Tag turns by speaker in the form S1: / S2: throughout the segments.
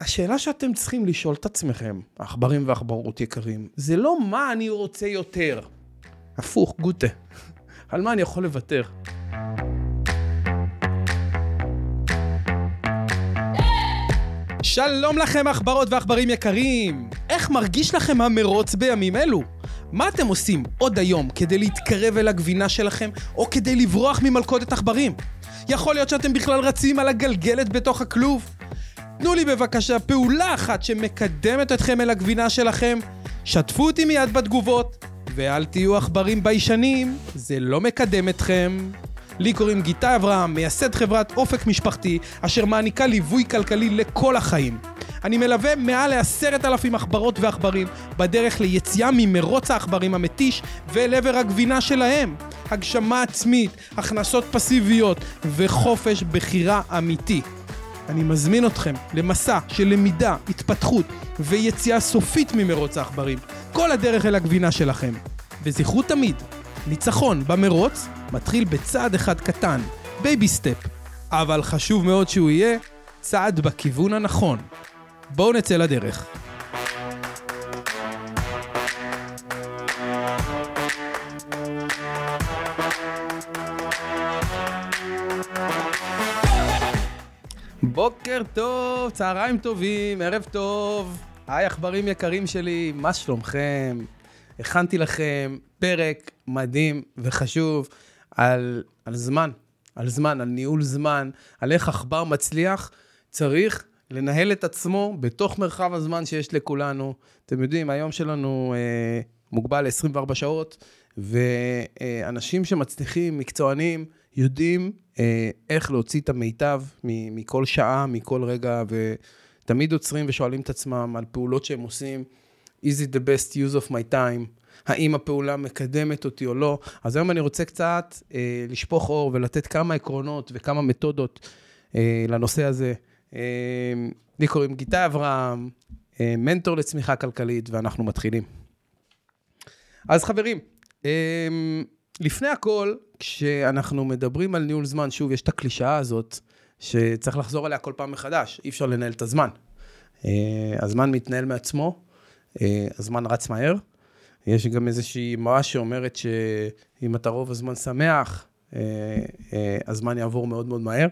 S1: השאלה שאתם צריכים לשאול את עצמכם, עכברים ועכברות יקרים, זה לא מה אני רוצה יותר. הפוך, גוטה. על מה אני יכול לוותר? שלום לכם עכברות ועכברים יקרים! איך מרגיש לכם המרוץ בימים אלו? מה אתם עושים עוד היום כדי להתקרב אל הגבינה שלכם, או כדי לברוח ממלכודת עכברים? יכול להיות שאתם בכלל רצים על הגלגלת בתוך הכלוב? תנו לי בבקשה פעולה אחת שמקדמת אתכם אל הגבינה שלכם, שתפו אותי מיד בתגובות, ואל תהיו עכברים ביישנים, זה לא מקדם אתכם. לי קוראים גיטה אברהם, מייסד חברת אופק משפחתי, אשר מעניקה ליווי כלכלי לכל החיים. אני מלווה מעל לעשרת אלפים עכברות ועכברים בדרך ליציאה ממרוץ העכברים המתיש ואל עבר הגבינה שלהם. הגשמה עצמית, הכנסות פסיביות וחופש בחירה אמיתי. אני מזמין אתכם למסע של למידה, התפתחות ויציאה סופית ממרוץ העכברים. כל הדרך אל הגבינה שלכם. וזכרו תמיד, ניצחון במרוץ מתחיל בצעד אחד קטן, baby step. אבל חשוב מאוד שהוא יהיה צעד בכיוון הנכון. בואו נצא לדרך. בוקר טוב, צהריים טובים, ערב טוב. היי עכברים יקרים שלי, מה שלומכם? הכנתי לכם פרק מדהים וחשוב על, על זמן, על זמן, על ניהול זמן, על איך עכבר מצליח צריך לנהל את עצמו בתוך מרחב הזמן שיש לכולנו. אתם יודעים, היום שלנו אה, מוגבל ל-24 שעות, ואנשים שמצליחים, מקצוענים, יודעים איך להוציא את המיטב מכל שעה, מכל רגע, ותמיד עוצרים ושואלים את עצמם על פעולות שהם עושים. is it the best use of my time? האם הפעולה מקדמת אותי או לא? אז היום אני רוצה קצת אה, לשפוך אור ולתת כמה עקרונות וכמה מתודות אה, לנושא הזה. אה, לי קוראים גיטה אברהם, אה, מנטור לצמיחה כלכלית, ואנחנו מתחילים. אז חברים, אה, לפני הכל, כשאנחנו מדברים על ניהול זמן, שוב, יש את הקלישאה הזאת, שצריך לחזור עליה כל פעם מחדש, אי אפשר לנהל את הזמן. הזמן מתנהל מעצמו, הזמן רץ מהר. יש גם איזושהי אמרה שאומרת שאם אתה רוב הזמן שמח, הזמן יעבור מאוד מאוד מהר.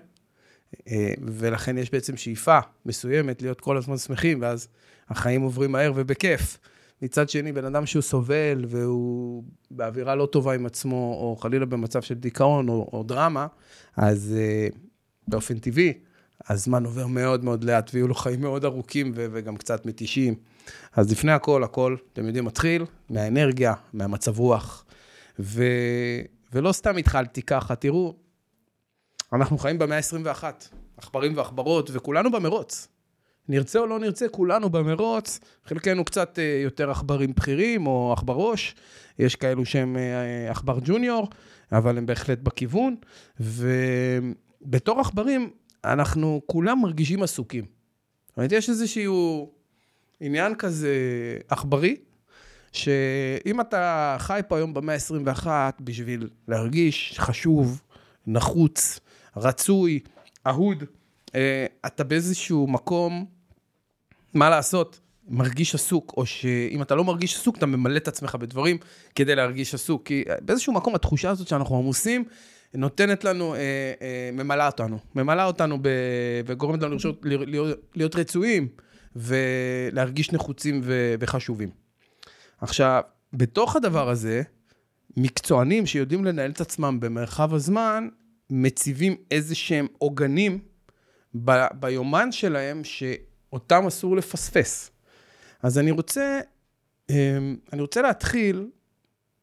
S1: ולכן יש בעצם שאיפה מסוימת להיות כל הזמן שמחים, ואז החיים עוברים מהר ובכיף. מצד שני, בן אדם שהוא סובל והוא באווירה לא טובה עם עצמו, או חלילה במצב של דיכאון או, או דרמה, אז uh, באופן טבעי, הזמן עובר מאוד מאוד לאט, ויהיו לו חיים מאוד ארוכים ו- וגם קצת מתישים. אז לפני הכל, הכל, אתם יודעים, מתחיל מהאנרגיה, מהמצב רוח. ו- ולא סתם התחלתי ככה, תראו, אנחנו חיים במאה ה-21, עכברים ועכברות, וכולנו במרוץ. נרצה או לא נרצה, כולנו במרוץ, חלקנו קצת אה, יותר עכברים בכירים או עכברוש, יש כאלו שהם אה, עכבר ג'וניור, אבל הם בהחלט בכיוון, ובתור עכברים, אנחנו כולם מרגישים עסוקים. זאת אומרת, יש איזשהו עניין כזה עכברי, שאם אתה חי פה היום במאה ה-21 בשביל להרגיש חשוב, נחוץ, רצוי, אהוד, אה, אתה באיזשהו מקום, מה לעשות, מרגיש עסוק, או שאם אתה לא מרגיש עסוק, אתה ממלא את עצמך בדברים כדי להרגיש עסוק. כי באיזשהו מקום התחושה הזאת שאנחנו עמוסים, נותנת לנו, אה, אה, ממלאה אותנו. ממלאה אותנו ב, וגורמת לנו להיות, להיות, להיות רצויים ולהרגיש נחוצים ו, וחשובים. עכשיו, בתוך הדבר הזה, מקצוענים שיודעים לנהל את עצמם במרחב הזמן, מציבים איזה שהם עוגנים ב, ביומן שלהם, שאותם אסור לפספס. אז אני רוצה, אמ, אני רוצה להתחיל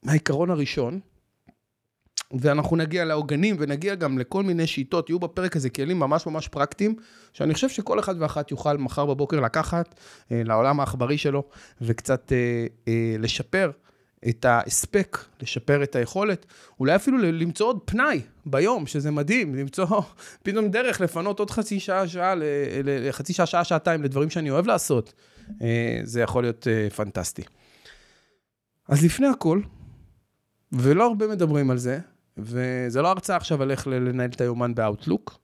S1: מהעיקרון הראשון, ואנחנו נגיע לעוגנים ונגיע גם לכל מיני שיטות, יהיו בפרק הזה כלים ממש ממש פרקטיים, שאני חושב שכל אחד ואחת יוכל מחר בבוקר לקחת אה, לעולם העכברי שלו וקצת אה, אה, לשפר את ההספק, לשפר את היכולת, אולי אפילו למצוא עוד פנאי ביום, שזה מדהים, למצוא פתאום דרך לפנות עוד חצי שעה, שעה, לחצי שעה, שעה, שעתיים לדברים שאני אוהב לעשות. אה, זה יכול להיות אה, פנטסטי. אז לפני הכל, ולא הרבה מדברים על זה, וזה לא הרצאה עכשיו על איך לנהל את היומן באאוטלוק,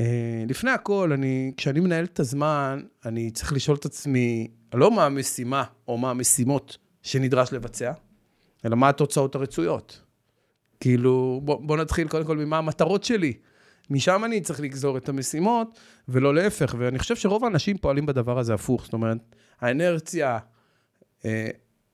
S1: אה, לפני הכל, אני, כשאני מנהל את הזמן, אני צריך לשאול את עצמי, לא מה המשימה או מה המשימות שנדרש לבצע, אלא מה התוצאות הרצויות. כאילו, בוא, בוא נתחיל קודם כל ממה המטרות שלי. משם אני צריך לגזור את המשימות, ולא להפך. ואני חושב שרוב האנשים פועלים בדבר הזה הפוך. זאת אומרת, האנרציה אה,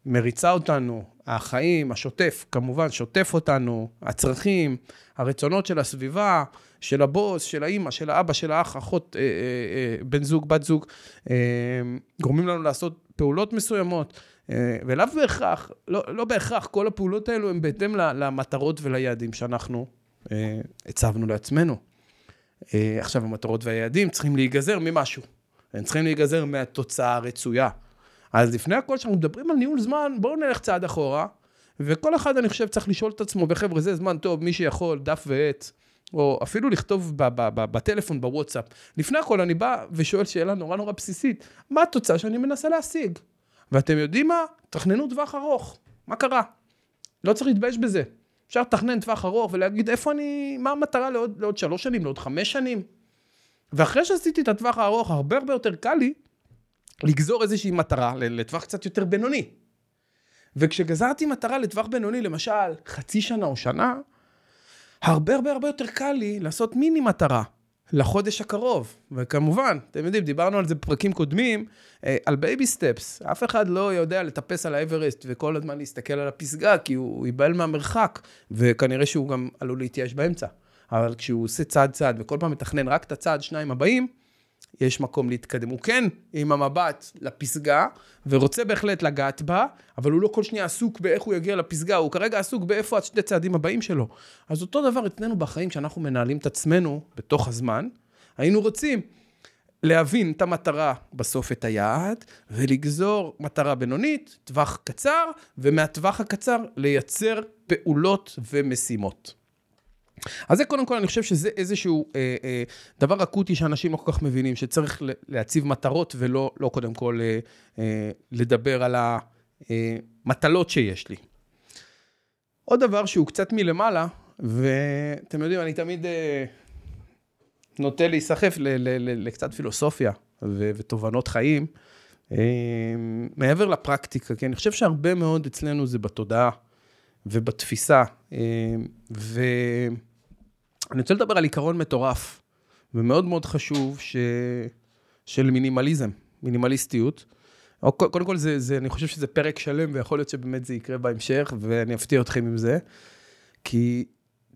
S1: מריצה אותנו, החיים, השוטף, כמובן, שוטף אותנו, הצרכים, הרצונות של הסביבה, של הבוס, של האימא, של האבא, של האח, אחות, אה, אה, אה, בן זוג, בת זוג, אה, גורמים לנו לעשות פעולות מסוימות. אה, ולאו בהכרח, לא, לא בהכרח, כל הפעולות האלו הן בהתאם למטרות וליעדים שאנחנו אה, הצבנו לעצמנו. אה, עכשיו, המטרות והיעדים צריכים להיגזר ממשהו. הם צריכים להיגזר מהתוצאה הרצויה. אז לפני הכל, כשאנחנו מדברים על ניהול זמן, בואו נלך צעד אחורה, וכל אחד, אני חושב, צריך לשאול את עצמו, וחבר'ה, זה זמן טוב, מי שיכול, דף ועט, או אפילו לכתוב בטלפון, בוואטסאפ. לפני הכל, אני בא ושואל שאלה נורא נורא בסיסית, מה התוצאה שאני מנסה להשיג? ואתם יודעים מה? תכננו טווח ארוך. מה קרה? לא צריך להתבייש בזה. אפשר לתכנן טווח ארוך ולהגיד איפה אני, מה המטרה לעוד, לעוד שלוש שנים, לעוד חמש שנים. ואחרי שעשיתי את הטווח הארוך, הרבה הרבה יותר קל לי לגזור איזושהי מטרה לטווח קצת יותר בינוני. וכשגזרתי מטרה לטווח בינוני, למשל חצי שנה או שנה, הרבה הרבה הרבה יותר קל לי לעשות מיני מטרה. לחודש הקרוב. וכמובן, אתם יודעים, דיברנו על זה בפרקים קודמים, אה, על baby steps. אף אחד לא יודע לטפס על האברסט וכל הזמן להסתכל על הפסגה, כי הוא ייבהל מהמרחק, וכנראה שהוא גם עלול להתייאש באמצע. אבל כשהוא עושה צעד צעד וכל פעם מתכנן רק את הצעד שניים הבאים, יש מקום להתקדם. הוא כן עם המבט לפסגה, ורוצה בהחלט לגעת בה, אבל הוא לא כל שניה עסוק באיך הוא יגיע לפסגה, הוא כרגע עסוק באיפה השני צעדים הבאים שלו. אז אותו דבר אצלנו בחיים, כשאנחנו מנהלים את עצמנו בתוך הזמן, היינו רוצים להבין את המטרה, בסוף את היעד, ולגזור מטרה בינונית, טווח קצר, ומהטווח הקצר לייצר פעולות ומשימות. אז זה קודם כל, אני חושב שזה איזשהו אה, אה, דבר אקוטי שאנשים לא כל כך מבינים, שצריך להציב מטרות ולא לא קודם כל אה, אה, לדבר על המטלות שיש לי. עוד דבר שהוא קצת מלמעלה, ואתם יודעים, אני תמיד אה, נוטה להיסחף לקצת פילוסופיה ו- ותובנות חיים, אה, מעבר לפרקטיקה, כי אני חושב שהרבה מאוד אצלנו זה בתודעה. ובתפיסה. אה, ואני רוצה לדבר על עיקרון מטורף, ומאוד מאוד חשוב, ש... של מינימליזם, מינימליסטיות. קודם כל, זה, זה, אני חושב שזה פרק שלם, ויכול להיות שבאמת זה יקרה בהמשך, ואני אפתיע אתכם עם זה. כי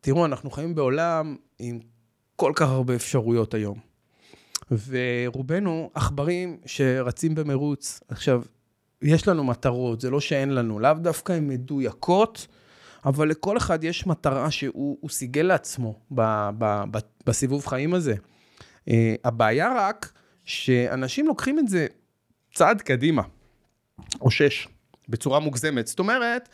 S1: תראו, אנחנו חיים בעולם עם כל כך הרבה אפשרויות היום. ורובנו עכברים שרצים במרוץ. עכשיו, יש לנו מטרות, זה לא שאין לנו, לאו דווקא הן מדויקות, אבל לכל אחד יש מטרה שהוא סיגל לעצמו ב, ב, ב, בסיבוב חיים הזה. Uh, הבעיה רק שאנשים לוקחים את זה צעד קדימה, או שש, בצורה מוגזמת. זאת אומרת,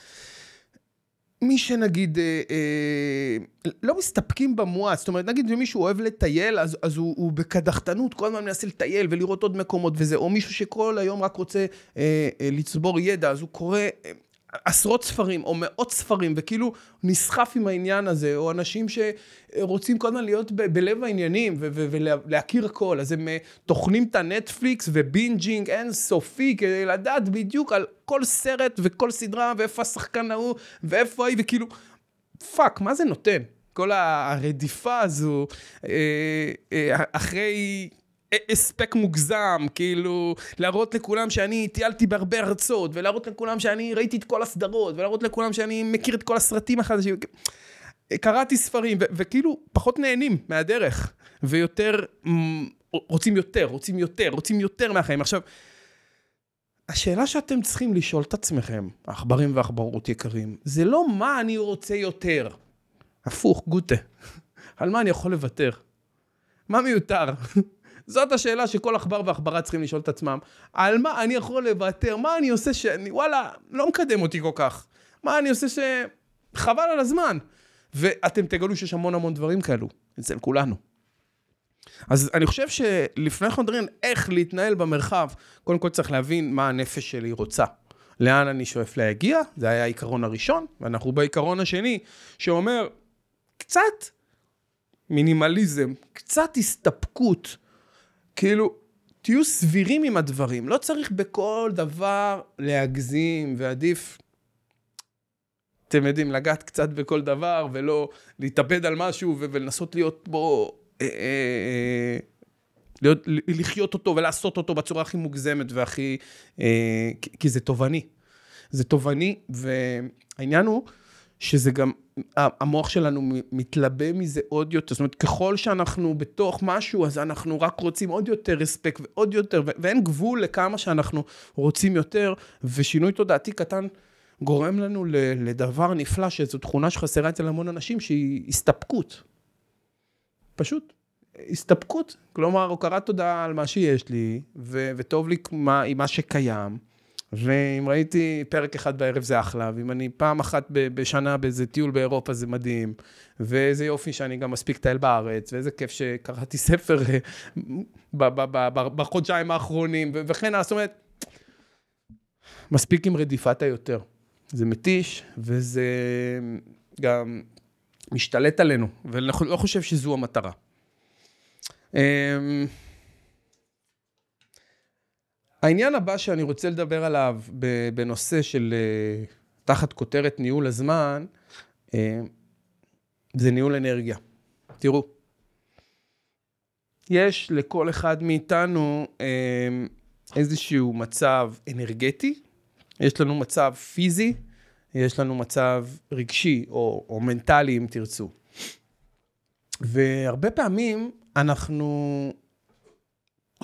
S1: מי שנגיד אה, אה, לא מסתפקים במואץ, זאת אומרת, נגיד מישהו אוהב לטייל, אז, אז הוא, הוא בקדחתנות כל הזמן מנסה לטייל ולראות עוד מקומות וזה, או מישהו שכל היום רק רוצה אה, אה, לצבור ידע, אז הוא קורא אה, עשרות ספרים או מאות ספרים, וכאילו נסחף עם העניין הזה, או אנשים שרוצים כל הזמן להיות ב- בלב העניינים ולהכיר הכל, אז הם אה, טוחנים את הנטפליקס ו binging אינסופי כדי לדעת בדיוק על כל סרט וכל סדרה ואיפה השחקן ההוא ואיפה היא, וכאילו, fuck, מה זה נותן? כל הרדיפה הזו אה, אה, אחרי... הספק מוגזם, כאילו, להראות לכולם שאני טיילתי בהרבה ארצות, ולהראות לכולם שאני ראיתי את כל הסדרות, ולהראות לכולם שאני מכיר את כל הסרטים החדשים. קראתי ספרים, וכאילו, פחות נהנים מהדרך, ויותר, רוצים יותר, רוצים יותר, רוצים יותר מהחיים. עכשיו, השאלה שאתם צריכים לשאול את עצמכם, עכברים ועכברות יקרים, זה לא מה אני רוצה יותר. הפוך, גוטה. על מה אני יכול לוותר? מה מיותר? זאת השאלה שכל עכבר ועכברה צריכים לשאול את עצמם. על מה אני יכול לוותר? מה אני עושה שאני, וואלה, לא מקדם אותי כל כך. מה אני עושה ש... חבל על הזמן. ואתם תגלו שיש המון המון דברים כאלו, אצל כולנו. אז אני חושב שלפני אנחנו מדברים איך להתנהל במרחב, קודם כל צריך להבין מה הנפש שלי רוצה. לאן אני שואף להגיע, זה היה העיקרון הראשון, ואנחנו בעיקרון השני, שאומר, קצת מינימליזם, קצת הסתפקות. כאילו, תהיו סבירים עם הדברים. לא צריך בכל דבר להגזים, ועדיף, אתם יודעים, לגעת קצת בכל דבר, ולא להתאבד על משהו ולנסות להיות בו... אה, אה, אה, להיות, לחיות אותו ולעשות אותו בצורה הכי מוגזמת והכי... אה, כי זה תובעני. זה תובעני, והעניין הוא שזה גם, המוח שלנו מתלבא מזה עוד יותר. זאת אומרת, ככל שאנחנו בתוך משהו, אז אנחנו רק רוצים עוד יותר רספקט ועוד יותר, ואין גבול לכמה שאנחנו רוצים יותר, ושינוי תודעתי קטן גורם לנו לדבר נפלא, שזו תכונה שחסרה אצל המון אנשים, שהיא הסתפקות. פשוט. הסתפקות, כלומר, הוקרת תודה על מה שיש לי, ו- וטוב לי עם מה שקיים. ואם ראיתי פרק אחד בערב זה אחלה, ואם אני פעם אחת בשנה באיזה טיול באירופה זה מדהים, ואיזה יופי שאני גם מספיק לטייל בארץ, ואיזה כיף שקראתי ספר אה, בחודשיים האחרונים, וכן זאת אומרת, מספיק עם רדיפת היותר. זה מתיש, וזה גם משתלט עלינו, ואני לא חושב שזו המטרה. העניין הבא שאני רוצה לדבר עליו בנושא של אה, תחת כותרת ניהול הזמן, אה, זה ניהול אנרגיה. תראו, יש לכל אחד מאיתנו אה, איזשהו מצב אנרגטי, יש לנו מצב פיזי, יש לנו מצב רגשי או, או מנטלי, אם תרצו. והרבה פעמים אנחנו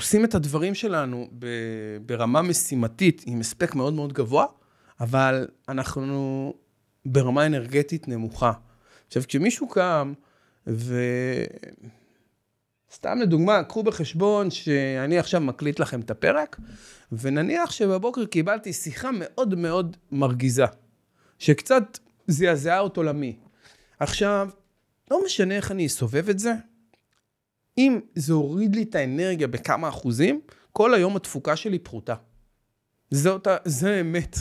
S1: עושים את הדברים שלנו ברמה משימתית עם הספק מאוד מאוד גבוה, אבל אנחנו ברמה אנרגטית נמוכה. עכשיו, כשמישהו קם, ו... סתם לדוגמה, קחו בחשבון שאני עכשיו מקליט לכם את הפרק, ונניח שבבוקר קיבלתי שיחה מאוד מאוד מרגיזה, שקצת זעזעה את עולמי. עכשיו, לא משנה איך אני אסובב את זה, אם זה הוריד לי את האנרגיה בכמה אחוזים, כל היום התפוקה שלי פחותה. זאת, זה האמת.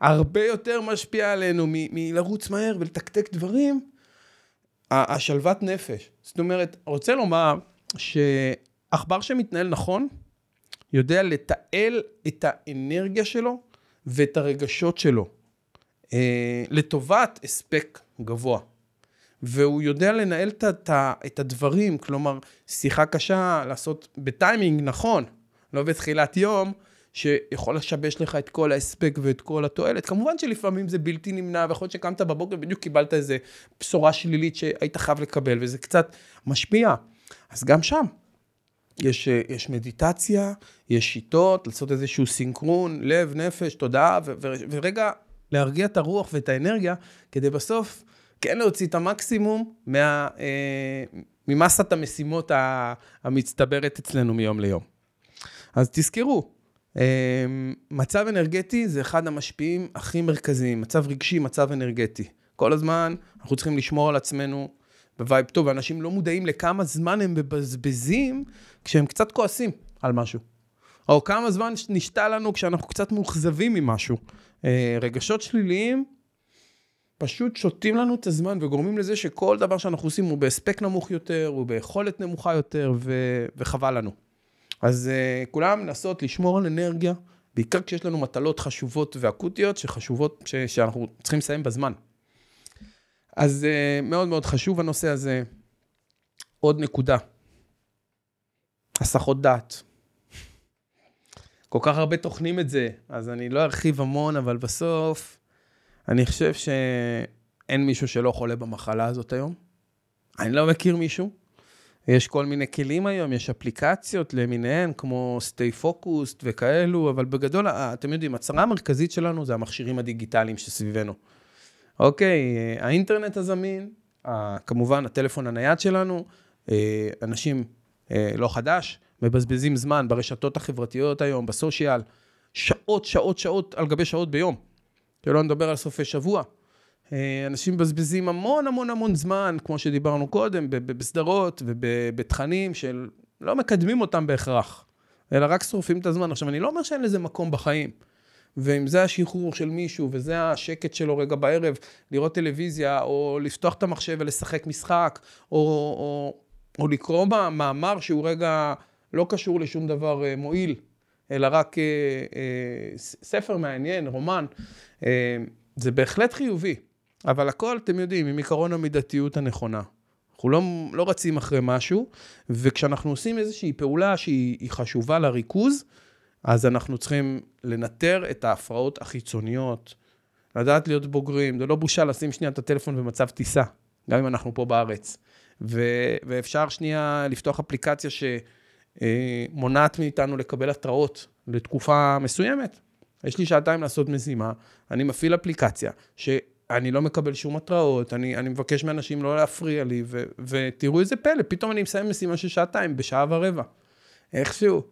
S1: הרבה יותר משפיע עלינו מלרוץ מהר ולתקתק דברים, השלוות נפש. זאת אומרת, רוצה לומר שעכבר שמתנהל נכון, יודע לתעל את האנרגיה שלו ואת הרגשות שלו אה, לטובת הספק גבוה. והוא יודע לנהל את, את הדברים, כלומר, שיחה קשה לעשות בטיימינג נכון, לא בתחילת יום, שיכול לשבש לך את כל ההספק ואת כל התועלת. כמובן שלפעמים זה בלתי נמנע, ויכול להיות שקמת בבוקר, בדיוק קיבלת איזה בשורה שלילית שהיית חייב לקבל, וזה קצת משפיע. אז גם שם, יש, יש מדיטציה, יש שיטות, לעשות איזשהו סינכרון, לב, נפש, תודעה, ו- ו- ורגע להרגיע את הרוח ואת האנרגיה, כדי בסוף כן להוציא את המקסימום מה, אה, ממסת המשימות המצטברת אצלנו מיום ליום. אז תזכרו, אה, מצב אנרגטי זה אחד המשפיעים הכי מרכזיים, מצב רגשי, מצב אנרגטי. כל הזמן אנחנו צריכים לשמור על עצמנו ב vibe טוב, ואנשים לא מודעים לכמה זמן הם מבזבזים כשהם קצת כועסים על משהו. או כמה זמן נשתה לנו כשאנחנו קצת מאוכזבים ממשהו. אה, רגשות שליליים פשוט שותים לנו את הזמן וגורמים לזה שכל דבר שאנחנו עושים הוא בהספק נמוך יותר, הוא ביכולת נמוכה יותר, ו... וחבל לנו. אז uh, כולם לנסות לשמור על אנרגיה, בעיקר כשיש לנו מטלות חשובות ואקוטיות, שחשובות, ש... שאנחנו צריכים לסיים בזמן. אז uh, מאוד מאוד חשוב הנושא הזה. עוד נקודה, הסחות דעת. כל כך הרבה טוחנים את זה, אז אני לא ארחיב המון, אבל בסוף אני חושב שאין מישהו שלא חולה במחלה הזאת היום. אני לא מכיר מישהו. יש כל מיני כלים היום, יש אפליקציות למיניהן, כמו stay focused וכאלו, אבל בגדול, אתם יודעים, הצרה המרכזית שלנו זה המכשירים הדיגיטליים שסביבנו. אוקיי, האינטרנט הזמין, כמובן הטלפון הנייד שלנו, אה, אנשים, אה, לא חדש, מבזבזים זמן ברשתות החברתיות היום, בסושיאל, שעות, שעות, שעות על גבי שעות ביום. שלא נדבר על סופי שבוע. אה, אנשים מבזבזים המון המון המון זמן, כמו שדיברנו קודם, בסדרות ובתכנים שלא מקדמים אותם בהכרח, אלא רק שורפים את הזמן. עכשיו, אני לא אומר שאין לזה מקום בחיים. ואם זה השחרור של מישהו, וזה השקט שלו רגע בערב, לראות טלוויזיה, או לפתוח את המחשב ולשחק משחק, או, או, או לקרוא מאמר שהוא רגע לא קשור לשום דבר אה, מועיל, אלא רק אה, אה, ספר מעניין, רומן, אה, זה בהחלט חיובי. אבל הכל, אתם יודעים, עם עיקרון המידתיות הנכונה. אנחנו לא, לא רצים אחרי משהו, וכשאנחנו עושים איזושהי פעולה שהיא חשובה לריכוז, אז אנחנו צריכים לנטר את ההפרעות החיצוניות, לדעת להיות בוגרים, זה לא בושה לשים שנייה את הטלפון במצב טיסה, גם אם אנחנו פה בארץ. ו- ואפשר שנייה לפתוח אפליקציה שמונעת מאיתנו לקבל התראות לתקופה מסוימת. יש לי שעתיים לעשות משימה, אני מפעיל אפליקציה, שאני לא מקבל שום התראות, אני, אני מבקש מאנשים לא להפריע לי, ו- ותראו איזה פלא, פתאום אני מסיים משימה של שעתיים בשעה ורבע. איכשהו.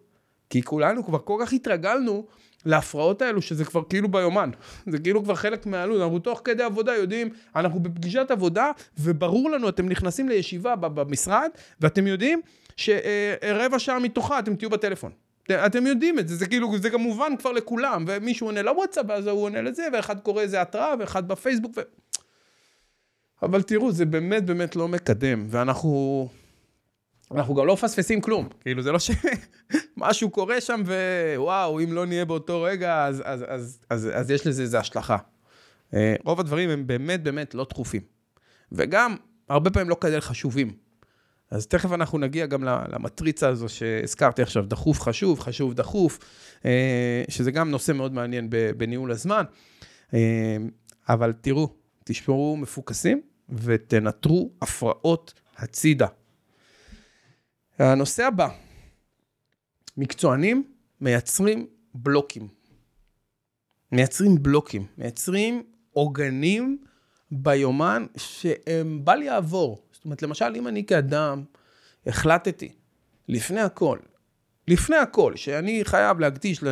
S1: כי כולנו כבר כל כך התרגלנו להפרעות האלו, שזה כבר כאילו ביומן. זה כאילו כבר חלק מהעלות. אנחנו תוך כדי עבודה יודעים, אנחנו בפגישת עבודה, וברור לנו, אתם נכנסים לישיבה במשרד, ואתם יודעים שרבע שעה מתוכה אתם תהיו בטלפון. אתם יודעים את זה, זה כאילו, זה גם מובן כבר לכולם, ומישהו עונה לוואטסאפ, ואז הוא עונה לזה, ואחד קורא איזה התראה, ואחד בפייסבוק, ו... אבל תראו, זה באמת באמת לא מקדם, ואנחנו... אנחנו גם לא מפספסים כלום, כאילו זה לא שמשהו קורה שם ווואו, אם לא נהיה באותו רגע, אז, אז, אז, אז, אז יש לזה איזו השלכה. אה, רוב הדברים הם באמת באמת לא דחופים. וגם, הרבה פעמים לא כאלה חשובים. אז תכף אנחנו נגיע גם למטריצה הזו שהזכרתי עכשיו, דחוף חשוב, חשוב דחוף, אה, שזה גם נושא מאוד מעניין בניהול הזמן. אה, אבל תראו, תשמרו מפוקסים ותנטרו הפרעות הצידה. הנושא הבא, מקצוענים מייצרים בלוקים. מייצרים בלוקים, מייצרים עוגנים ביומן שהם בל יעבור. אומרת, למשל, אם אני כאדם החלטתי, לפני הכל, לפני הכל, שאני חייב להקדיש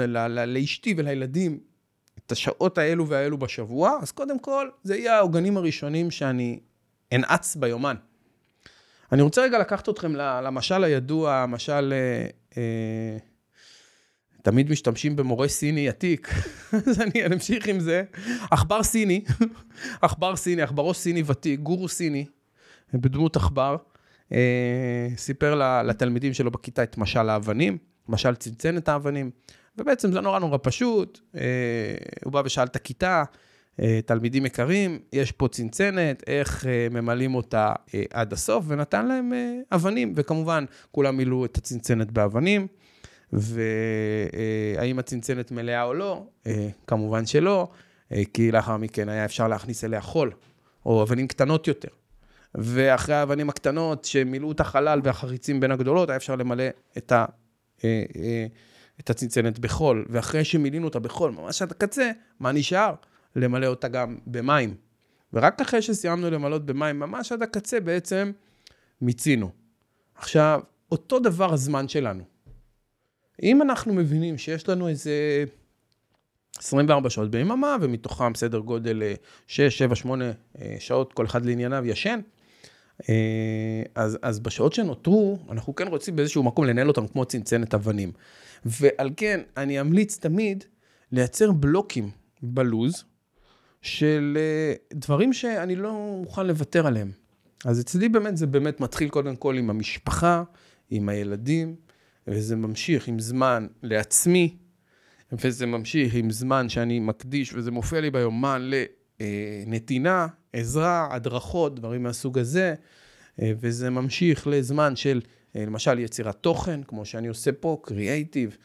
S1: לאשתי ולילדים את השעות האלו והאלו בשבוע, אז קודם כל, זה יהיה העוגנים הראשונים שאני אנעץ ביומן. אני רוצה רגע לקחת אתכם למשל הידוע, המשל, אה, אה, תמיד משתמשים במורה סיני עתיק, אז אני אמשיך עם זה. עכבר סיני, עכבר סיני, עכברו סיני ותיק, גורו סיני, בדמות עכבר, אה, סיפר לתלמידים שלו בכיתה את משל האבנים, משל צנצן את האבנים, ובעצם זה נורא נורא פשוט, אה, הוא בא ושאל את הכיתה, אה, תלמידים יקרים, יש פה צנצנת, איך ממלאים אותה עד הסוף, ונתן להם אבנים, וכמובן, כולם מילאו את הצנצנת באבנים, והאם הצנצנת מלאה או לא? כמובן שלא, כי לאחר מכן היה אפשר להכניס אליה חול, או אבנים קטנות יותר. ואחרי האבנים הקטנות שמילאו את החלל והחריצים בין הגדולות, היה אפשר למלא את, ה, את הצנצנת בחול. ואחרי שמילאנו אותה בחול, ממש עד הקצה, מה נשאר? למלא אותה גם במים. ורק אחרי שסיימנו למלות במים, ממש עד הקצה בעצם מיצינו. עכשיו, אותו דבר הזמן שלנו. אם אנחנו מבינים שיש לנו איזה 24 שעות ביממה, ומתוכם סדר גודל 6, 7, 8 שעות, כל אחד לענייניו ישן, אה, אז, אז בשעות שנותרו, אנחנו כן רוצים באיזשהו מקום לנהל אותם כמו צנצנת אבנים. ועל כן, אני אמליץ תמיד לייצר בלוקים בלוז, של אה, דברים שאני לא מוכן לוותר עליהם. אז אצלי באמת זה באמת מתחיל קודם כל עם המשפחה, עם הילדים, וזה ממשיך עם זמן לעצמי, וזה ממשיך עם זמן שאני מקדיש, וזה מופיע לי ביומן לנתינה, עזרה, הדרכות, דברים מהסוג הזה, אה, וזה ממשיך לזמן של אה, למשל יצירת תוכן, כמו שאני עושה פה, קריאייטיב,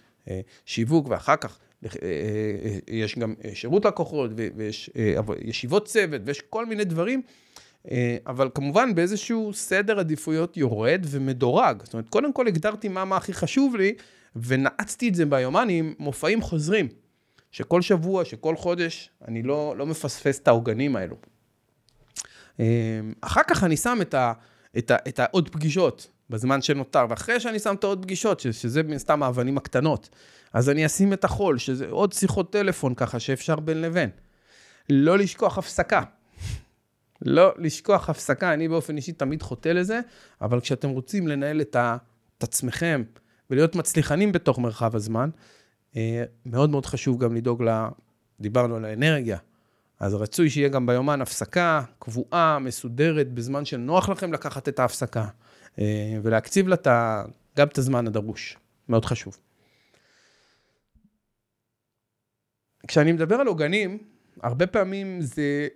S1: שיווק, ואחר כך אה, אה, יש גם אה, שירות לקוחות, ויש ישיבות צוות, ויש כל מיני דברים, אבל כמובן באיזשהו סדר עדיפויות יורד ומדורג. זאת אומרת, קודם כל הגדרתי מה, מה הכי חשוב לי, ונעצתי את זה ביומן עם מופעים חוזרים, שכל שבוע, שכל חודש, אני לא, לא מפספס את העוגנים האלו. אחר כך אני שם את, ה, את, ה, את העוד פגישות בזמן שנותר, ואחרי שאני שם את העוד פגישות, שזה מן סתם האבנים הקטנות. אז אני אשים את החול, שזה עוד שיחות טלפון ככה שאפשר בין לבין. לא לשכוח הפסקה. לא לשכוח הפסקה, אני באופן אישי תמיד חוטא לזה, אבל כשאתם רוצים לנהל את, ה, את עצמכם ולהיות מצליחנים בתוך מרחב הזמן, אה, מאוד מאוד חשוב גם לדאוג דיברנו על האנרגיה. אז רצוי שיהיה גם ביומן הפסקה קבועה, מסודרת, בזמן שנוח לכם לקחת את ההפסקה, אה, ולהקציב לה גם את הזמן הדרוש. מאוד חשוב. כשאני מדבר על עוגנים, הרבה פעמים זה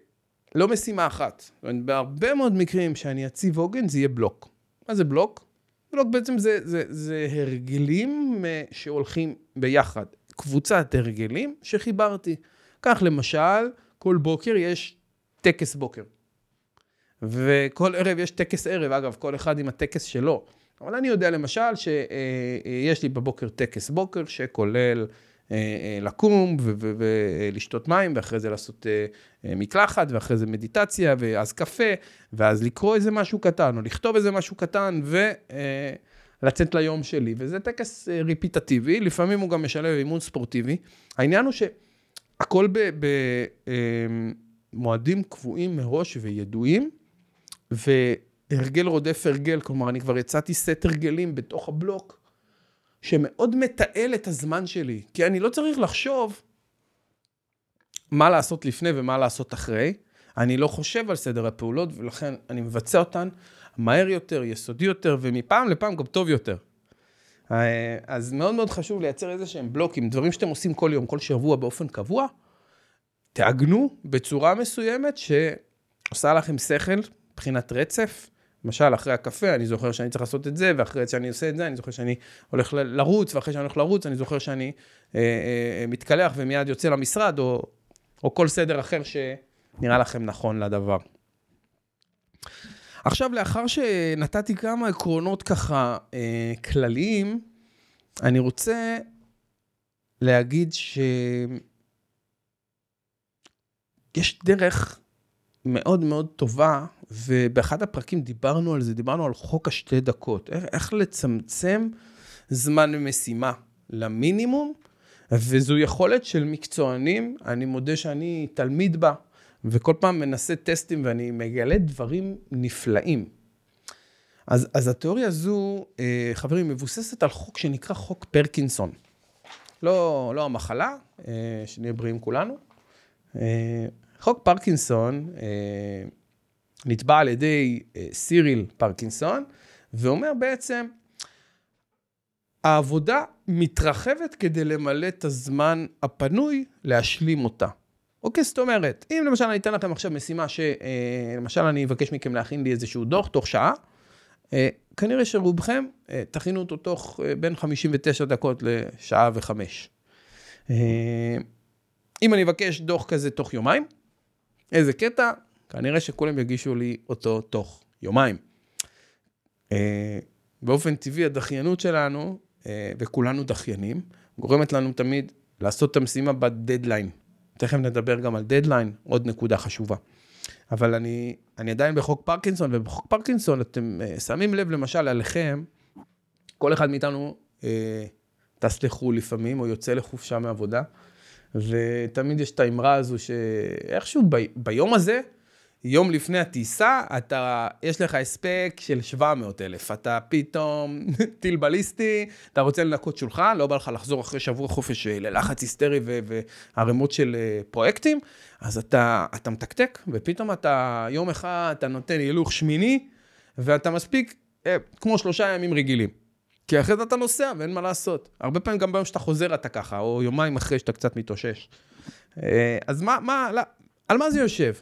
S1: לא משימה אחת. זאת אומרת, בהרבה מאוד מקרים שאני אציב עוגן, זה יהיה בלוק. מה זה בלוק? בלוק בעצם זה, זה, זה הרגלים אה, שהולכים ביחד. קבוצת הרגלים שחיברתי. כך למשל, כל בוקר יש טקס בוקר. וכל ערב יש טקס ערב, אגב, כל אחד עם הטקס שלו. אבל אני יודע למשל שיש אה, אה, לי בבוקר טקס בוקר שכולל אה, לקום ולשתות מים, ואחרי זה לעשות מקלחת, ואחרי זה מדיטציה, ואז קפה, ואז לקרוא איזה משהו קטן, או לכתוב איזה משהו קטן, ולצאת ליום שלי. וזה טקס ריפיטטיבי, לפעמים הוא גם משלב אימון ספורטיבי. העניין הוא שהכל במועדים קבועים מראש וידועים, והרגל רודף הרגל, כלומר, אני כבר יצאתי סט הרגלים בתוך הבלוק. שמאוד מתעל את הזמן שלי, כי אני לא צריך לחשוב מה לעשות לפני ומה לעשות אחרי. אני לא חושב על סדר הפעולות, ולכן אני מבצע אותן מהר יותר, יסודי יותר, ומפעם לפעם גם טוב יותר. אה, אז מאוד מאוד חשוב לייצר איזה שהם בלוקים, דברים שאתם עושים כל יום, כל שבוע באופן קבוע, תעגנו בצורה מסוימת שעושה לכם שכל מבחינת רצף, למשל, אחרי הקפה, אני זוכר שאני צריך לעשות את זה, ואחרי שאני עושה את זה, אני זוכר שאני הולך לרוץ, ואחרי שאני הולך לרוץ, אני זוכר שאני אה, אה, מתקלח ומיד יוצא למשרד, או, או כל סדר אחר שנראה לכם נכון לדבר. עכשיו, לאחר שנתתי כמה עקרונות ככה אה, כלליים, אני רוצה להגיד שיש דרך מאוד מאוד טובה, ובאחד הפרקים דיברנו על זה, דיברנו על חוק השתי דקות, איך, איך לצמצם זמן משימה למינימום, וזו יכולת של מקצוענים, אני מודה שאני תלמיד בה, וכל פעם מנסה טסטים ואני מגלה דברים נפלאים. אז, אז התיאוריה הזו, אה, חברים, מבוססת על חוק שנקרא חוק פרקינסון. לא, לא המחלה, אה, שנהיה בריאים כולנו. אה, חוק פרקינסון נתבע על ידי סיריל פרקינסון, ואומר בעצם, העבודה מתרחבת כדי למלא את הזמן הפנוי להשלים אותה. אוקיי, זאת אומרת, אם למשל אני אתן לכם עכשיו משימה שלמשל אה, אני אבקש מכם להכין לי איזשהו דוח תוך שעה, אה, כנראה שרובכם אה, תכינו אותו תוך בין 59 דקות לשעה וחמש. אם אני אבקש דוח כזה תוך יומיים, איזה קטע, כנראה שכולם יגישו לי אותו תוך יומיים. באופן טבעי הדחיינות שלנו, וכולנו דחיינים, גורמת לנו תמיד לעשות את המשימה בדדליין. תכף נדבר גם על דדליין, עוד נקודה חשובה. אבל אני, אני עדיין בחוק פרקינסון, ובחוק פרקינסון אתם uh, שמים לב למשל עליכם, כל אחד מאיתנו uh, טס לחו"ל לפעמים, או יוצא לחופשה מעבודה, ותמיד יש את האמרה הזו שאיכשהו ב, ביום הזה, יום לפני הטיסה, אתה, יש לך הספק של 700 אלף. אתה פתאום טיל בליסטי, אתה רוצה לנקות שולחן, לא בא לך לחזור אחרי שבוע חופש אה, ללחץ היסטרי וערימות של אה, פרויקטים, אז אתה, אתה מתקתק, ופתאום אתה, יום אחד אתה נותן הילוך שמיני, ואתה מספיק אה, כמו שלושה ימים רגילים. כי אחרי זה אתה נוסע ואין מה לעשות. הרבה פעמים גם ביום שאתה חוזר אתה ככה, או יומיים אחרי שאתה קצת מתאושש. אה, אז מה, מה, לא, על מה זה יושב?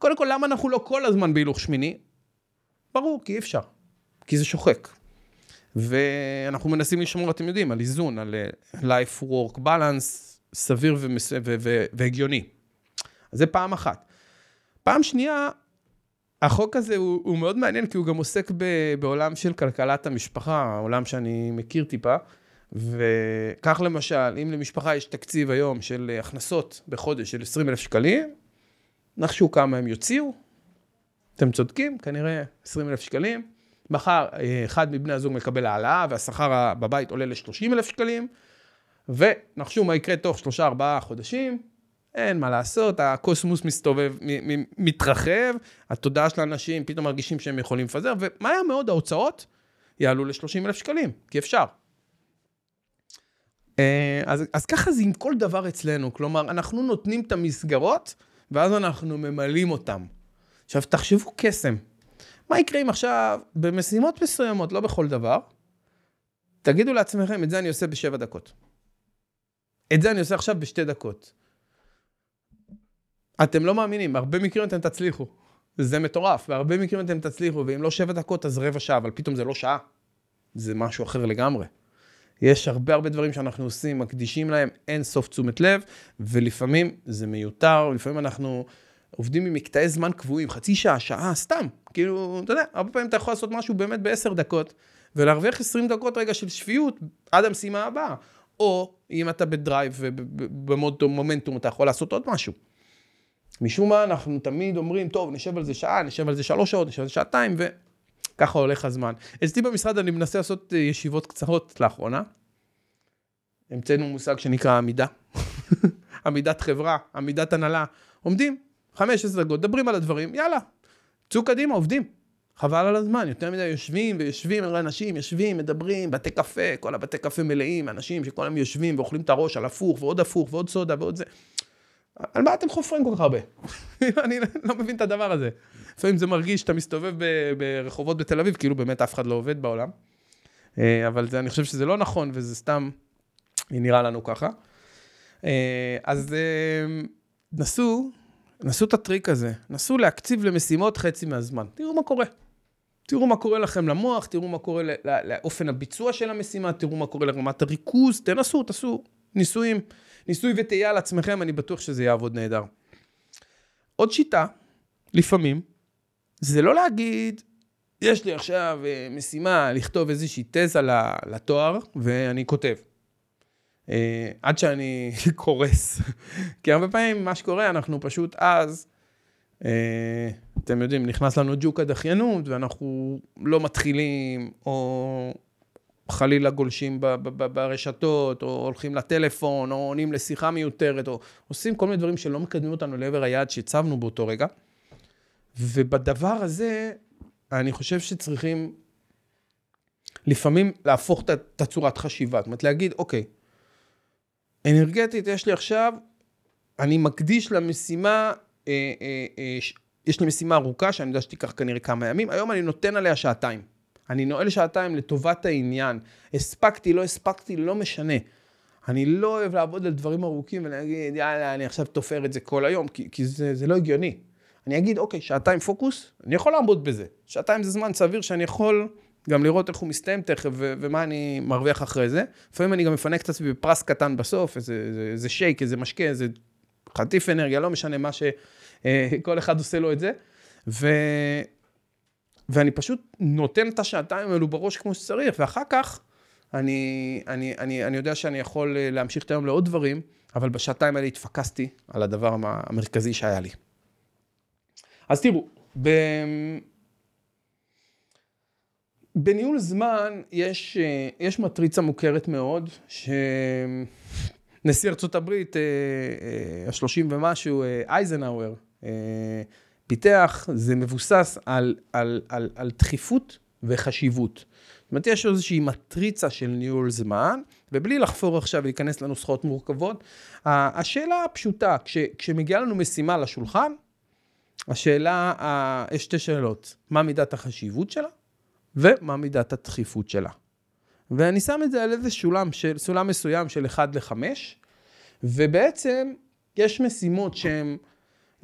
S1: קודם כל, למה אנחנו לא כל הזמן בהילוך שמיני? ברור, כי אי אפשר. כי זה שוחק. ואנחנו מנסים לשמור, אתם יודעים, על איזון, על אה, life-work balance סביר ומס... ו- ו- והגיוני. אז זה פעם אחת. פעם שנייה, החוק הזה הוא, הוא מאוד מעניין, כי הוא גם עוסק ב, בעולם של כלכלת המשפחה, עולם שאני מכיר טיפה. וכך למשל, אם למשפחה יש תקציב היום של הכנסות בחודש של 20 אלף שקלים, נחשו כמה הם יוציאו. אתם צודקים, כנראה 20 אלף שקלים. מחר אה, אחד מבני הזוג מקבל העלאה והשכר בבית עולה ל-30 אלף שקלים. ונחשו מה יקרה תוך שלושה ארבעה חודשים, אין מה לעשות, הקוסמוס מסתובב, מתרחב, התודעה של האנשים פתאום מרגישים שהם יכולים לפזר, ומהר מאוד ההוצאות יעלו ל-30 אלף שקלים, כי אפשר. אה, אז, אז ככה זה עם כל דבר אצלנו, כלומר, אנחנו נותנים את המסגרות, ואז אנחנו ממלאים אותם. עכשיו, תחשבו קסם. מה יקרה אם עכשיו, במשימות מסוימות, לא בכל דבר, תגידו לעצמכם, את זה אני עושה בשבע דקות. את זה אני עושה עכשיו בשתי דקות. אתם לא מאמינים, בהרבה מקרים אתם תצליחו. זה מטורף, בהרבה מקרים אתם תצליחו, ואם לא שבע דקות אז רבע שעה, אבל פתאום זה לא שעה. זה משהו אחר לגמרי. יש הרבה הרבה דברים שאנחנו עושים, מקדישים להם אין סוף תשומת לב, ולפעמים זה מיותר, לפעמים אנחנו עובדים עם מקטעי זמן קבועים, חצי שעה, שעה, סתם. כאילו, אתה יודע, הרבה פעמים אתה יכול לעשות משהו באמת בעשר דקות, ולהרוויח עשרים דקות רגע של שפיות עד המשימה הבאה. או אם אתה בדרייב ובמומנטום אתה יכול לעשות עוד משהו. משום מה אנחנו תמיד אומרים, טוב, נשב על זה שעה, נשב על זה שלוש שעות, נשב על זה שעתיים, וככה הולך הזמן. אצלי במשרד אני מנסה לעשות אה, ישיבות קצרות לאחרונה. המצאנו מושג שנקרא עמידה. עמידת חברה, עמידת הנהלה. עומדים, 15 דקות, מדברים על הדברים, יאללה, צאו קדימה, עובדים. חבל על הזמן, יותר מדי יושבים ויושבים, אני רואה אנשים יושבים, מדברים, בתי קפה, כל הבתי קפה מלאים, אנשים שכל היום יושבים ואוכלים את הראש על הפוך ועוד הפוך ועוד סודה ועוד זה. על מה אתם חופרים כל כך הרבה? אני לא מבין את הדבר הזה. לפעמים זה מרגיש שאתה מסתובב ברחובות בתל אביב, כאילו באמת אף אחד לא עובד בעולם. אה, אבל זה, אני חושב שזה לא נכון, וזה סתם נראה לנו ככה. אה, אז אה, נסו, נסו את הטריק הזה, נסו להקציב למשימות חצי מהזמן. תראו מה קורה. תראו מה קורה לכם למוח, תראו מה קורה לאופן הביצוע של המשימה, תראו מה קורה לרמת הריכוז, תנסו, תעשו ניסויים. ניסוי וטעייה על עצמכם, אני בטוח שזה יעבוד נהדר. עוד שיטה, לפעמים, זה לא להגיד, יש לי עכשיו אה, משימה לכתוב איזושהי תזה לתואר, ואני כותב. אה, עד שאני קורס. כי הרבה פעמים מה שקורה, אנחנו פשוט אז, אה, אתם יודעים, נכנס לנו ג'וק הדחיינות, ואנחנו לא מתחילים, או חלילה גולשים ברשתות, או הולכים לטלפון, או עונים לשיחה מיותרת, או עושים כל מיני דברים שלא מקדמים אותנו לעבר היעד שהצבנו באותו רגע. ובדבר הזה, אני חושב שצריכים לפעמים להפוך את הצורת חשיבה. זאת אומרת, להגיד, אוקיי, אנרגטית יש לי עכשיו, אני מקדיש למשימה, אה, אה, אה, יש לי משימה ארוכה, שאני יודע שתיקח כנראה כמה ימים, היום אני נותן עליה שעתיים. אני נועל שעתיים לטובת העניין. הספקתי, לא הספקתי, לא משנה. אני לא אוהב לעבוד על דברים ארוכים ולהגיד, יאללה, אני עכשיו תופר את זה כל היום, כי, כי זה, זה לא הגיוני. אני אגיד, אוקיי, שעתיים פוקוס, אני יכול לעמוד בזה. שעתיים זה זמן סביר שאני יכול גם לראות איך הוא מסתיים תכף ו- ומה אני מרוויח אחרי זה. לפעמים אני גם מפנק את עצמי בפרס קטן בסוף, איזה, איזה, איזה שייק, איזה משקה, איזה חטיף אנרגיה, לא משנה מה שכל אחד עושה לו את זה. ו... ואני פשוט נותן את השעתיים האלו בראש כמו שצריך, ואחר כך אני, אני, אני, אני יודע שאני יכול אה, להמשיך את היום לעוד דברים, אבל בשעתיים האלה התפקסתי על הדבר המרכזי שהיה לי. אז תראו, ב... בניהול זמן יש, אה, יש מטריצה מוכרת מאוד, שנשיא ארצות הברית, אה, השלושים ומשהו, אייזנהאואר, פיתח, זה מבוסס על, על, על, על דחיפות וחשיבות. זאת אומרת, יש איזושהי מטריצה של ניהול זמן, ובלי לחפור עכשיו ולהיכנס לנוסחאות מורכבות, השאלה הפשוטה, כש, כשמגיעה לנו משימה לשולחן, השאלה, יש שתי שאלות, מה מידת החשיבות שלה, ומה מידת הדחיפות שלה. ואני שם את זה על איזה שולם, של, סולם מסוים של 1 ל-5, ובעצם יש משימות שהן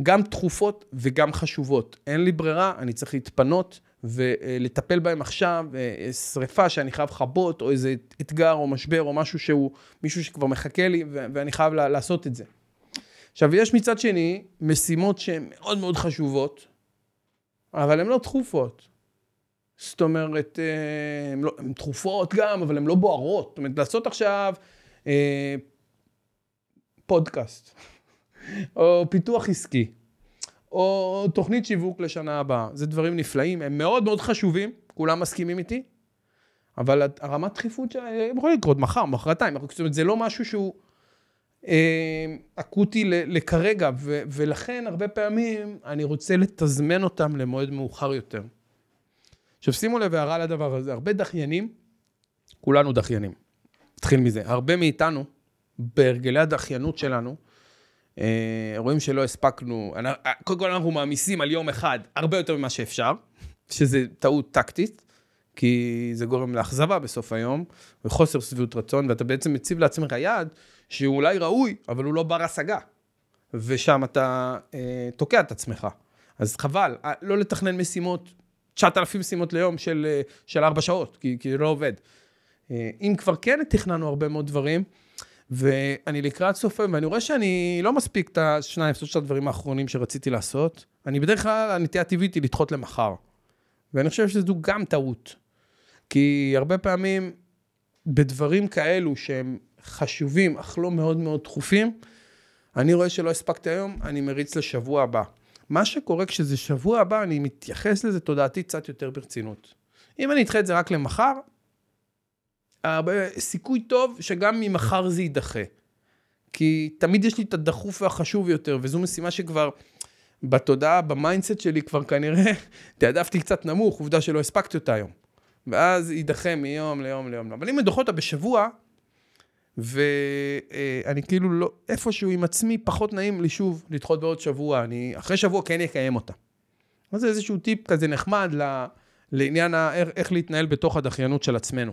S1: גם דחופות וגם חשובות. אין לי ברירה, אני צריך להתפנות ולטפל בהם עכשיו, אה, שריפה שאני חייב לכבות, או איזה אתגר או משבר או משהו שהוא, מישהו שכבר מחכה לי ואני חייב לעשות את זה. עכשיו, יש מצד שני משימות שהן מאוד מאוד חשובות, אבל הן לא דחופות. זאת אומרת, אה, הן, לא, הן דחופות גם, אבל הן לא בוערות. זאת אומרת, לעשות עכשיו אה, פודקאסט. או פיתוח עסקי, או תוכנית שיווק לשנה הבאה. זה דברים נפלאים, הם מאוד מאוד חשובים, כולם מסכימים איתי, אבל הרמת דחיפות שלהם יכולה לקרות מחר, מחרתיים, זאת אומרת, זה לא משהו שהוא אה, אקוטי לכרגע, ולכן הרבה פעמים אני רוצה לתזמן אותם למועד מאוחר יותר. עכשיו שימו לב הערה לדבר הזה, הרבה דחיינים, כולנו דחיינים. נתחיל מזה. הרבה מאיתנו, בהרגלי הדחיינות שלנו, אה, רואים שלא הספקנו, קודם כל אנחנו מעמיסים על יום אחד הרבה יותר ממה שאפשר, שזה טעות טקטית, כי זה גורם לאכזבה בסוף היום, וחוסר שביעות רצון, ואתה בעצם מציב לעצמך יעד שהוא אולי ראוי, אבל הוא לא בר השגה. ושם אתה אה, תוקע את עצמך. אז חבל, אה, לא לתכנן משימות, 9,000 משימות ליום של, אה, של 4 שעות, כי, כי זה לא עובד. אה, אם כבר כן תכננו הרבה מאוד דברים, ואני לקראת סוף היום, ואני רואה שאני לא מספיק את השניים, שלושת הדברים האחרונים שרציתי לעשות. אני בדרך כלל, הנטייה הטבעית היא לדחות למחר. ואני חושב שזו גם טעות. כי הרבה פעמים בדברים כאלו שהם חשובים, אך לא מאוד מאוד דחופים, אני רואה שלא הספקתי היום, אני מריץ לשבוע הבא. מה שקורה כשזה שבוע הבא, אני מתייחס לזה תודעתי קצת יותר ברצינות. אם אני אדחה את זה רק למחר, סיכוי טוב שגם ממחר זה יידחה. כי תמיד יש לי את הדחוף והחשוב יותר, וזו משימה שכבר בתודעה, ב mindset שלי כבר כנראה תעדפתי קצת נמוך, עובדה שלא הספקתי אותה היום. ואז יידחה מיום ליום ליום. אבל אם אני דוחה אותה בשבוע, ואני כאילו לא, איפשהו עם עצמי, פחות נעים לי שוב לדחות בעוד שבוע. אני אחרי שבוע כן אקיים אותה. אז זה איזשהו טיפ כזה נחמד לעניין איך להתנהל בתוך הדחיינות של עצמנו.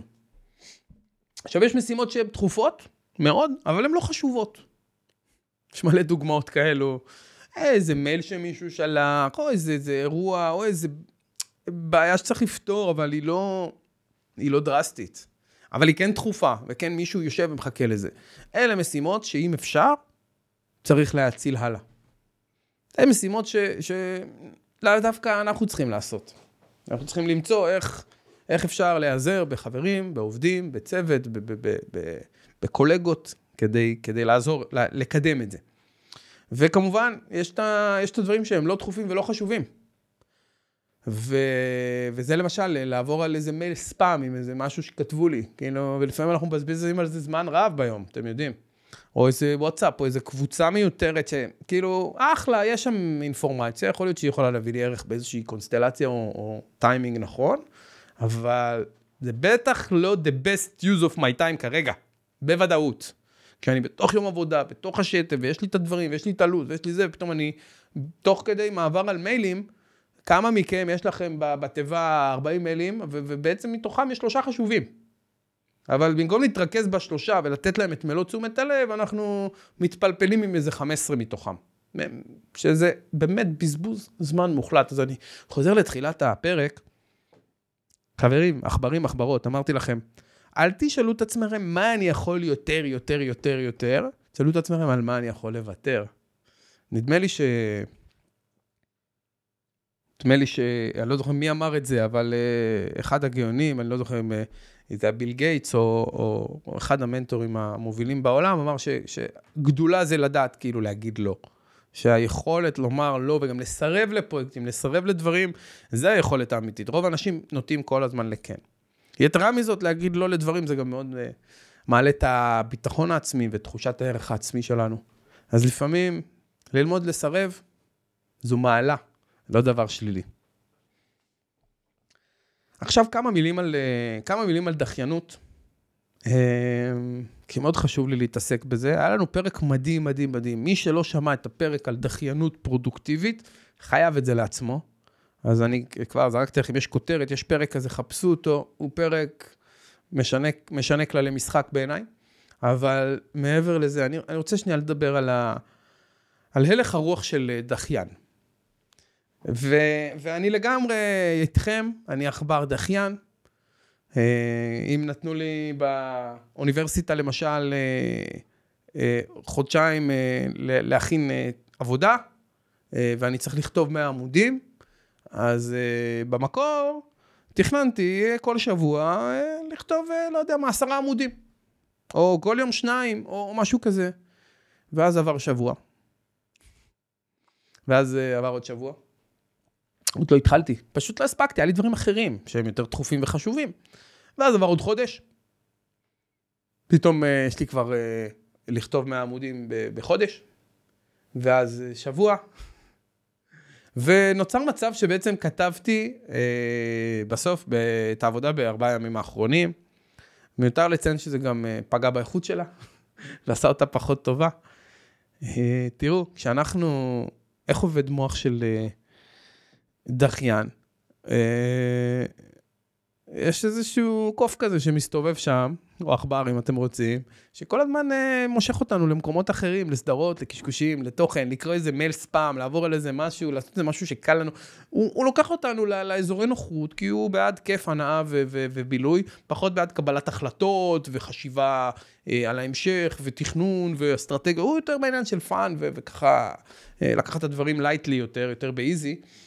S1: עכשיו, יש משימות שהן דחופות מאוד, אבל הן לא חשובות. יש מלא דוגמאות כאלו. איזה מייל שמישהו שלח, או איזה, איזה אירוע, או איזה בעיה שצריך לפתור, אבל היא לא, היא לא דרסטית. אבל היא כן דחופה, וכן מישהו יושב ומחכה לזה. אלה משימות שאם אפשר, צריך להציל הלאה. אלה משימות ש... ש... לאו דווקא אנחנו צריכים לעשות. אנחנו צריכים למצוא איך, איך אפשר להיעזר בחברים, בעובדים, בצוות, בקולגות, כדי, כדי לעזור, לקדם את זה. וכמובן, יש את, יש את הדברים שהם לא דחופים ולא חשובים. ו... וזה למשל, לעבור על איזה מייל ספאם עם איזה משהו שכתבו לי, כאילו, ולפעמים אנחנו מבזבזים על זה זמן רב ביום, אתם יודעים. או איזה וואטסאפ, או איזה קבוצה מיותרת, שכאילו, אחלה, יש שם אינפורמציה, יכול להיות שהיא יכולה להביא לי ערך באיזושהי קונסטלציה או, או טיימינג נכון, אבל זה בטח לא the best use of my time כרגע, בוודאות. כשאני בתוך יום עבודה, בתוך השטף, ויש לי את הדברים, ויש לי את הלו"ז, ויש לי זה, ופתאום אני, תוך כדי מעבר על מיילים, כמה מכם יש לכם בתיבה 40 מיילים, ובעצם מתוכם יש שלושה חשובים. אבל במקום להתרכז בשלושה ולתת להם את מלוא תשומת הלב, אנחנו מתפלפלים עם איזה 15 מתוכם. שזה באמת בזבוז זמן מוחלט. אז אני חוזר לתחילת הפרק. חברים, עכברים, עכברות, אמרתי לכם, אל תשאלו את עצמכם מה אני יכול יותר, יותר, יותר, יותר, תשאלו את עצמכם על מה אני יכול לוותר. נדמה לי ש... נדמה לי ש... אני לא זוכר מי אמר את זה, אבל uh, אחד הגאונים, אני לא זוכר אם uh, זה היה ביל גייטס או, או, או אחד המנטורים המובילים בעולם, אמר ש, שגדולה זה לדעת כאילו להגיד לא. שהיכולת לומר לא וגם לסרב לפרויקטים, לסרב לדברים, זה היכולת האמיתית. רוב האנשים נוטים כל הזמן לכן. יתרה מזאת, להגיד לא לדברים זה גם מאוד uh, מעלה את הביטחון העצמי ותחושת הערך העצמי שלנו. אז לפעמים ללמוד לסרב זו מעלה. לא דבר שלילי. עכשיו כמה מילים על, אה, כמה מילים על דחיינות, אה, כי מאוד חשוב לי להתעסק בזה. היה לנו פרק מדהים, מדהים, מדהים. מי שלא שמע את הפרק על דחיינות פרודוקטיבית, חייב את זה לעצמו. אז אני כבר זרקתי לכם, יש כותרת, יש פרק כזה, חפשו אותו, הוא פרק משנה, משנה כללי משחק בעיניי. אבל מעבר לזה, אני, אני רוצה שנייה לדבר על, ה, על הלך הרוח של אה, דחיין. ו, ואני לגמרי איתכם, אני עכבר דחיין. אה, אם נתנו לי באוניברסיטה למשל אה, אה, חודשיים להכין עבודה, ואני צריך לכתוב 100 עמודים, אז במקור תכננתי כל שבוע לכתוב, לא יודע מה, עשרה עמודים. או כל יום שניים, או משהו כזה. ואז עבר שבוע. ואז עבר עוד שבוע. עוד לא התחלתי, פשוט לא הספקתי, היה לי דברים אחרים שהם יותר דחופים וחשובים. ואז עבר עוד חודש, פתאום uh, יש לי כבר uh, לכתוב 100 עמודים בחודש, ואז uh, שבוע, ונוצר מצב שבעצם כתבתי uh, בסוף את העבודה בארבעה ימים האחרונים, מיותר לציין שזה גם אה, פגע באיכות שלה, ועשה אותה פחות טובה. אה, תראו, כשאנחנו, איך עובד מוח של אה, דחיין? יש איזשהו קוף כזה שמסתובב שם, או עכבר אם אתם רוצים, שכל הזמן אה, מושך אותנו למקומות אחרים, לסדרות, לקשקושים, לתוכן, לקרוא איזה מייל ספאם, לעבור על איזה משהו, לעשות איזה משהו שקל לנו. הוא, הוא לוקח אותנו לא, לאזורי נוחות, כי הוא בעד כיף, הנאה ו- ו- ובילוי, פחות בעד קבלת החלטות וחשיבה אה, על ההמשך, ותכנון ואסטרטגיה, הוא יותר בעניין של fun, וככה אה, לקחת את הדברים lightly יותר, יותר ב easy. אה,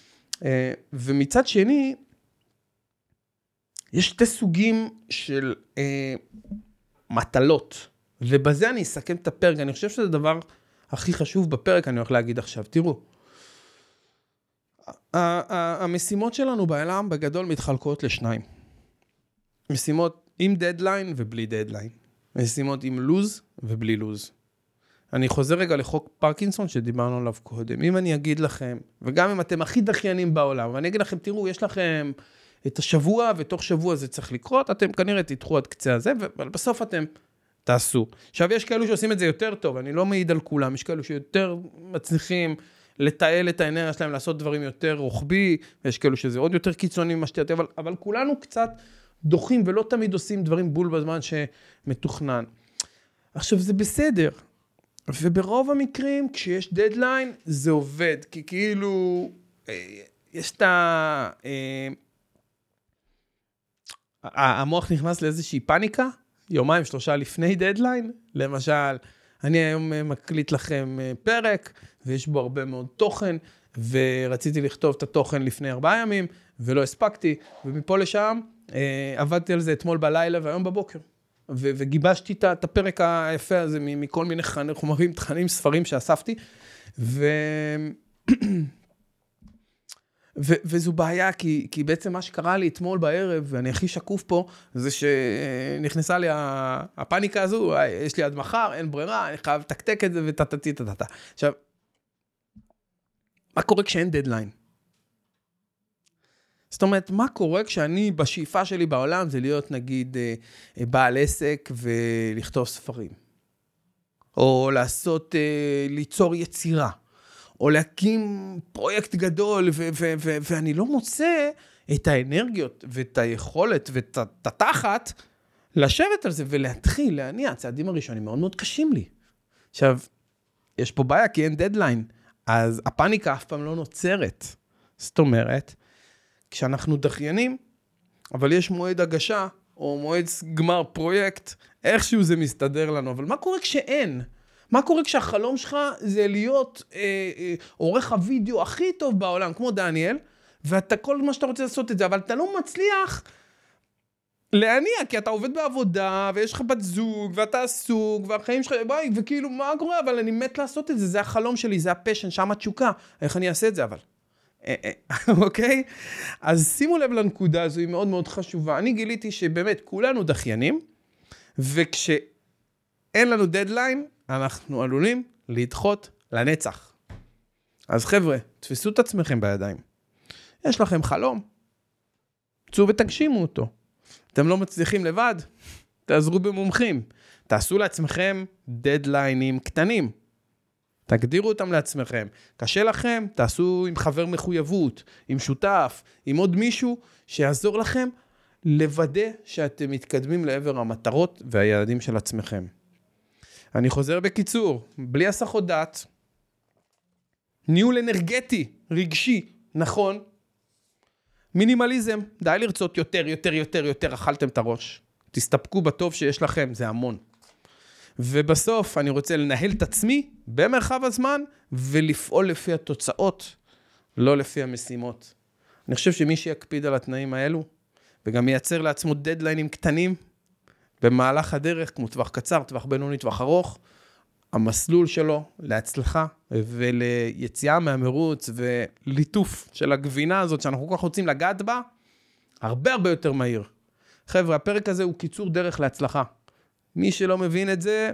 S1: ומצד שני, יש שתי סוגים של אה, מטלות, ובזה אני אסכם את הפרק. אני חושב שזה הדבר הכי חשוב בפרק, אני הולך להגיד עכשיו. תראו, המשימות שלנו בעולם בגדול מתחלקות לשניים. משימות עם דדליין ובלי דדליין. משימות עם לוז ובלי לוז. אני חוזר רגע לחוק פרקינסון שדיברנו עליו קודם. אם אני אגיד לכם, וגם אם אתם הכי דחיינים בעולם, ואני אגיד לכם, תראו, יש לכם את השבוע, ותוך שבוע זה צריך לקרות, אתם כנראה תדחו עד קצה הזה, אבל בסוף אתם תעשו. עכשיו, יש כאלו שעושים את זה יותר טוב, אני לא מעיד על כולם, יש כאלו שיותר מצליחים לתעל את האנרגיה שלהם, לעשות דברים יותר רוחבי, ויש כאלו שזה עוד יותר קיצוני ממה שתהיה, אבל, אבל כולנו קצת דוחים ולא תמיד עושים דברים בול בזמן שמתוכנן. עכשיו, זה בסדר, וברוב המקרים, כשיש דדליין, זה עובד, כי כאילו, אה, יש את ה... אה, המוח נכנס לאיזושהי פאניקה, יומיים, שלושה לפני דדליין. למשל, אני היום אה, מקליט לכם פרק, ויש בו הרבה מאוד תוכן, ורציתי לכתוב את התוכן לפני ארבעה ימים, ולא הספקתי, ומפה לשם עבדתי על זה אתמול בלילה והיום בבוקר. ו- וגיבשתי את הפרק היפה הזה מכל מיני חומרים, תכנים, ספרים שאספתי, ו... ו- וזו בעיה, כי, כי בעצם מה שקרה לי אתמול בערב, ואני הכי שקוף פה, זה שנכנסה לי הפאניקה הזו, יש לי עד מחר, אין ברירה, אני חייב לתקתק את זה וטטטי טטטה. עכשיו, מה קורה כשאין דדליין? זאת אומרת, מה קורה כשאני, בשאיפה שלי בעולם זה להיות נגיד אה, בעל עסק ולכתוב ספרים. או לעשות, אה, ליצור יצירה. או להקים פרויקט גדול, ו- ו- ו- ואני לא מוצא את האנרגיות ואת היכולת ואת התחת לשבת על זה ולהתחיל להניע. הצעדים הראשונים מאוד מאוד קשים לי. עכשיו, יש פה בעיה כי אין דדליין, אז הפאניקה אף פעם לא נוצרת. זאת אומרת, כשאנחנו דחיינים, אבל יש מועד הגשה, או מועד גמר פרויקט, איכשהו זה מסתדר לנו, אבל מה קורה כשאין? מה קורה כשהחלום שלך זה להיות אה, אה, עורך הוידאו הכי טוב בעולם, כמו דניאל, ואתה כל מה שאתה רוצה לעשות את זה, אבל אתה לא מצליח להניע, כי אתה עובד בעבודה, ויש לך בת זוג, ואתה עסוק, והחיים שלך, busy, וכאילו, מה קורה? אבל אני מת לעשות את זה, זה החלום שלי, זה ה passion, שם התשוקה. איך אני אעשה את זה אבל? אה, אה, אוקיי? אז שימו לב לנקודה הזו, היא מאוד מאוד חשובה. אני גיליתי שבאמת כולנו דחיינים, וכשאין לנו דדליין, אנחנו עלולים לדחות לנצח. אז חבר'ה, תפסו את עצמכם בידיים. יש לכם חלום, צאו ותגשימו אותו. אתם לא מצליחים לבד, תעזרו במומחים. תעשו לעצמכם דדליינים קטנים. תגדירו אותם לעצמכם. קשה לכם, תעשו עם חבר מחויבות, עם שותף, עם עוד מישהו שיעזור לכם לוודא שאתם מתקדמים לעבר המטרות והיעדים של עצמכם. אני חוזר בקיצור, בלי הסחות דעת, ניהול אנרגטי, רגשי, נכון, מינימליזם, די לרצות יותר, יותר, יותר, יותר, אכלתם את הראש. תסתפקו בטוב שיש לכם, זה המון. ובסוף אני רוצה לנהל את עצמי במרחב הזמן ולפעול לפי התוצאות, לא לפי המשימות. אני חושב שמי שיקפיד על התנאים האלו, וגם ייצר לעצמו דדליינים קטנים, במהלך הדרך, כמו טווח קצר, טווח בינוני, טווח ארוך, המסלול שלו להצלחה וליציאה מהמרוץ וליטוף של הגבינה הזאת שאנחנו כל כך רוצים לגעת בה, הרבה הרבה יותר מהיר. חבר'ה, הפרק הזה הוא קיצור דרך להצלחה. מי שלא מבין את זה,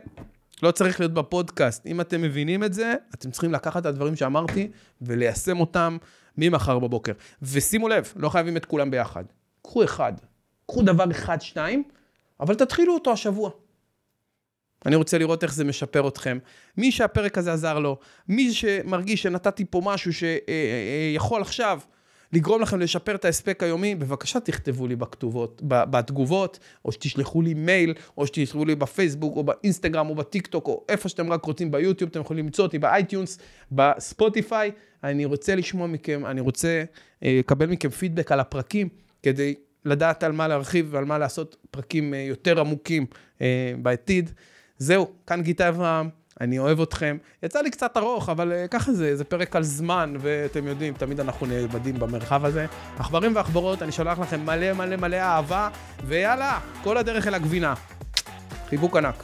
S1: לא צריך להיות בפודקאסט. אם אתם מבינים את זה, אתם צריכים לקחת את הדברים שאמרתי וליישם אותם ממחר בבוקר. ושימו לב, לא חייבים את כולם ביחד. קחו אחד. קחו דבר אחד, שניים, אבל תתחילו אותו השבוע. אני רוצה לראות איך זה משפר אתכם. מי שהפרק הזה עזר לו, מי שמרגיש שנתתי פה משהו שיכול עכשיו לגרום לכם לשפר את ההספק היומי, בבקשה תכתבו לי בכתובות, בתגובות, או שתשלחו לי מייל, או שתשלחו לי בפייסבוק, או באינסטגרם, או בטיק טוק, או איפה שאתם רק רוצים ביוטיוב, אתם יכולים למצוא אותי ב iTunes, בספוטיפיי. אני רוצה לשמוע מכם, אני רוצה אה, לקבל מכם פידבק על הפרקים, כדי לדעת על מה להרחיב ועל מה לעשות פרקים אה, יותר עמוקים אה, בעתיד. זהו, כאן גיטה אברהם. אני אוהב אתכם. יצא לי קצת ארוך, אבל uh, ככה זה, זה פרק על זמן, ואתם יודעים, תמיד אנחנו נאבדים במרחב הזה. עכברים ועכברות, אני שולח לכם מלא מלא מלא אהבה, ויאללה, כל הדרך אל הגבינה. חיבוק ענק.